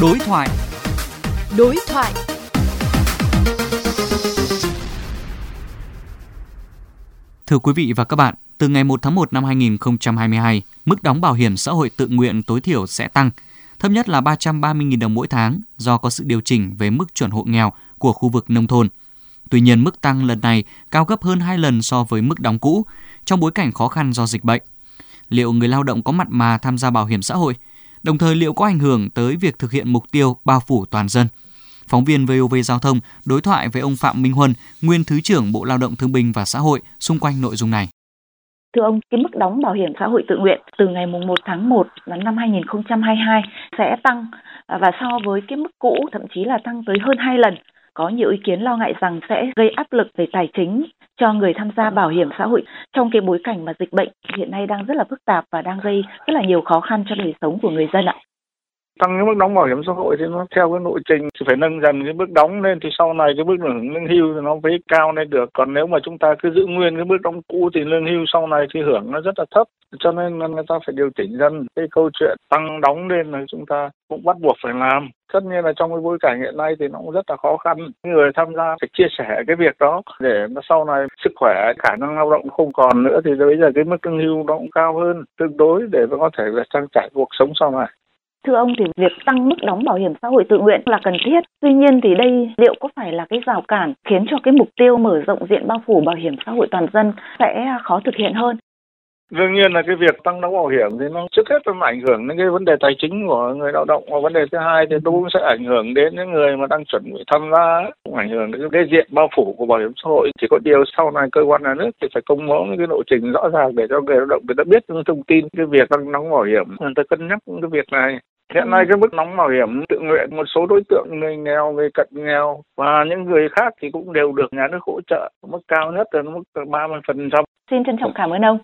Đối thoại. Đối thoại. Thưa quý vị và các bạn, từ ngày 1 tháng 1 năm 2022, mức đóng bảo hiểm xã hội tự nguyện tối thiểu sẽ tăng, thấp nhất là 330.000 đồng mỗi tháng do có sự điều chỉnh về mức chuẩn hộ nghèo của khu vực nông thôn. Tuy nhiên, mức tăng lần này cao gấp hơn 2 lần so với mức đóng cũ trong bối cảnh khó khăn do dịch bệnh. Liệu người lao động có mặt mà tham gia bảo hiểm xã hội? Đồng thời liệu có ảnh hưởng tới việc thực hiện mục tiêu bao phủ toàn dân? Phóng viên VOV Giao thông đối thoại với ông Phạm Minh Huân, nguyên Thứ trưởng Bộ Lao động Thương binh và Xã hội xung quanh nội dung này. Thưa ông, cái mức đóng bảo hiểm xã hội tự nguyện từ ngày 1 tháng 1 năm 2022 sẽ tăng à, và so với cái mức cũ thậm chí là tăng tới hơn 2 lần. Có nhiều ý kiến lo ngại rằng sẽ gây áp lực về tài chính cho người tham gia bảo hiểm xã hội trong cái bối cảnh mà dịch bệnh hiện nay đang rất là phức tạp và đang gây rất là nhiều khó khăn cho đời sống của người dân ạ tăng cái mức đóng bảo hiểm xã hội thì nó theo cái nội trình. Thì phải nâng dần cái mức đóng lên thì sau này cái mức hưởng lương hưu thì nó mới cao lên được. Còn nếu mà chúng ta cứ giữ nguyên cái mức đóng cũ thì lương hưu sau này thì hưởng nó rất là thấp. Cho nên là người ta phải điều chỉnh dần cái câu chuyện tăng đóng lên là chúng ta cũng bắt buộc phải làm. Tất nhiên là trong cái bối cảnh hiện nay thì nó cũng rất là khó khăn. Người tham gia phải chia sẻ cái việc đó để mà sau này sức khỏe, khả năng lao động không còn nữa thì bây giờ cái mức lương hưu nó cũng cao hơn, tương đối để có thể là trang trải cuộc sống sau này. Thưa ông, thì việc tăng mức đóng bảo hiểm xã hội tự nguyện là cần thiết. Tuy nhiên thì đây liệu có phải là cái rào cản khiến cho cái mục tiêu mở rộng diện bao phủ bảo hiểm xã hội toàn dân sẽ khó thực hiện hơn? Đương nhiên là cái việc tăng đóng bảo hiểm thì nó trước hết nó ảnh hưởng đến cái vấn đề tài chính của người lao động. Và vấn đề thứ hai thì nó cũng sẽ ảnh hưởng đến những người mà đang chuẩn bị tham gia cũng ảnh hưởng đến cái diện bao phủ của bảo hiểm xã hội. Chỉ có điều sau này cơ quan nhà nước thì phải công bố những cái lộ trình rõ ràng để cho người lao động người ta biết những thông tin cái việc tăng đóng bảo hiểm. Người ta cân nhắc cái việc này. Hiện nay cái mức đóng bảo hiểm tự nguyện một số đối tượng người nghèo, người cận nghèo và những người khác thì cũng đều được nhà nước hỗ trợ. Mức cao nhất là mức 30%. Xin trân trọng cảm ơn ông.